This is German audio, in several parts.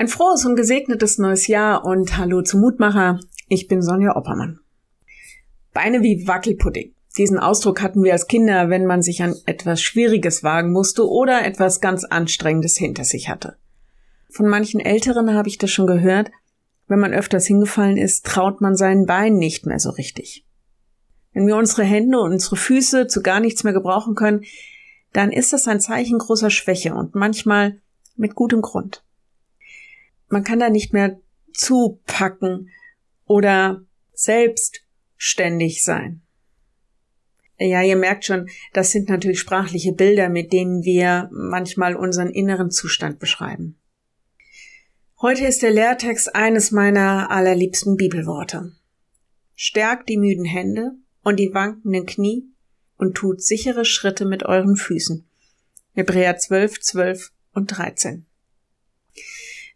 Ein frohes und gesegnetes neues Jahr und hallo zum Mutmacher. Ich bin Sonja Oppermann. Beine wie Wackelpudding. Diesen Ausdruck hatten wir als Kinder, wenn man sich an etwas Schwieriges wagen musste oder etwas ganz Anstrengendes hinter sich hatte. Von manchen Älteren habe ich das schon gehört. Wenn man öfters hingefallen ist, traut man seinen Beinen nicht mehr so richtig. Wenn wir unsere Hände und unsere Füße zu gar nichts mehr gebrauchen können, dann ist das ein Zeichen großer Schwäche und manchmal mit gutem Grund man kann da nicht mehr zupacken oder selbstständig sein. Ja, ihr merkt schon, das sind natürlich sprachliche Bilder, mit denen wir manchmal unseren inneren Zustand beschreiben. Heute ist der Lehrtext eines meiner allerliebsten Bibelworte. Stärkt die müden Hände und die wankenden Knie und tut sichere Schritte mit euren Füßen. Hebräer 12, 12 und 13.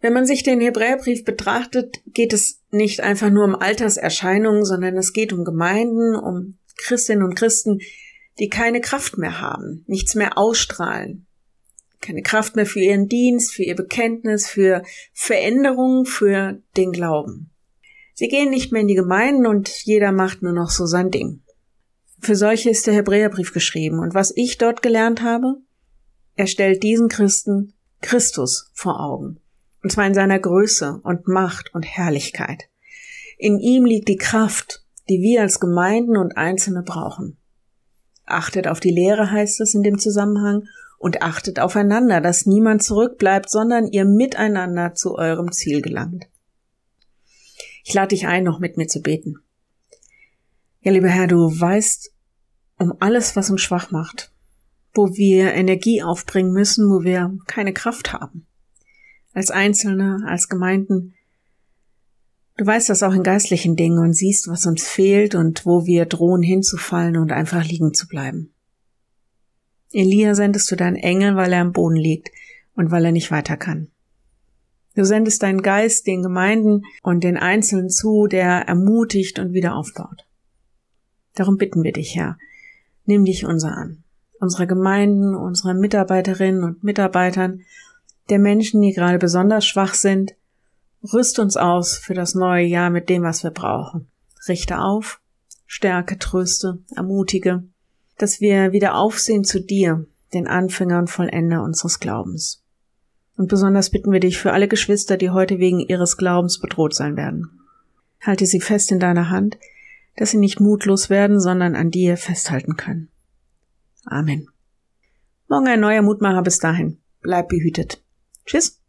Wenn man sich den Hebräerbrief betrachtet, geht es nicht einfach nur um Alterserscheinungen, sondern es geht um Gemeinden, um Christinnen und Christen, die keine Kraft mehr haben, nichts mehr ausstrahlen, keine Kraft mehr für ihren Dienst, für ihr Bekenntnis, für Veränderungen, für den Glauben. Sie gehen nicht mehr in die Gemeinden und jeder macht nur noch so sein Ding. Für solche ist der Hebräerbrief geschrieben und was ich dort gelernt habe, er stellt diesen Christen Christus vor Augen und zwar in seiner Größe und Macht und Herrlichkeit. In ihm liegt die Kraft, die wir als Gemeinden und Einzelne brauchen. Achtet auf die Lehre, heißt es in dem Zusammenhang, und achtet aufeinander, dass niemand zurückbleibt, sondern ihr miteinander zu eurem Ziel gelangt. Ich lade dich ein, noch mit mir zu beten. Ja, lieber Herr, du weißt um alles, was uns schwach macht, wo wir Energie aufbringen müssen, wo wir keine Kraft haben als Einzelne, als Gemeinden. Du weißt das auch in geistlichen Dingen und siehst, was uns fehlt und wo wir drohen hinzufallen und einfach liegen zu bleiben. Elia sendest du deinen Engel, weil er am Boden liegt und weil er nicht weiter kann. Du sendest deinen Geist den Gemeinden und den Einzelnen zu, der ermutigt und wieder aufbaut. Darum bitten wir dich, Herr, nimm dich unser an, unsere Gemeinden, unsere Mitarbeiterinnen und Mitarbeitern der Menschen, die gerade besonders schwach sind. Rüst uns aus für das neue Jahr mit dem, was wir brauchen. Richte auf, stärke, tröste, ermutige, dass wir wieder aufsehen zu dir, den Anfänger und Vollender unseres Glaubens. Und besonders bitten wir dich für alle Geschwister, die heute wegen ihres Glaubens bedroht sein werden. Halte sie fest in deiner Hand, dass sie nicht mutlos werden, sondern an dir festhalten können. Amen. Morgen ein neuer Mutmacher bis dahin. Bleib behütet. Tschüss.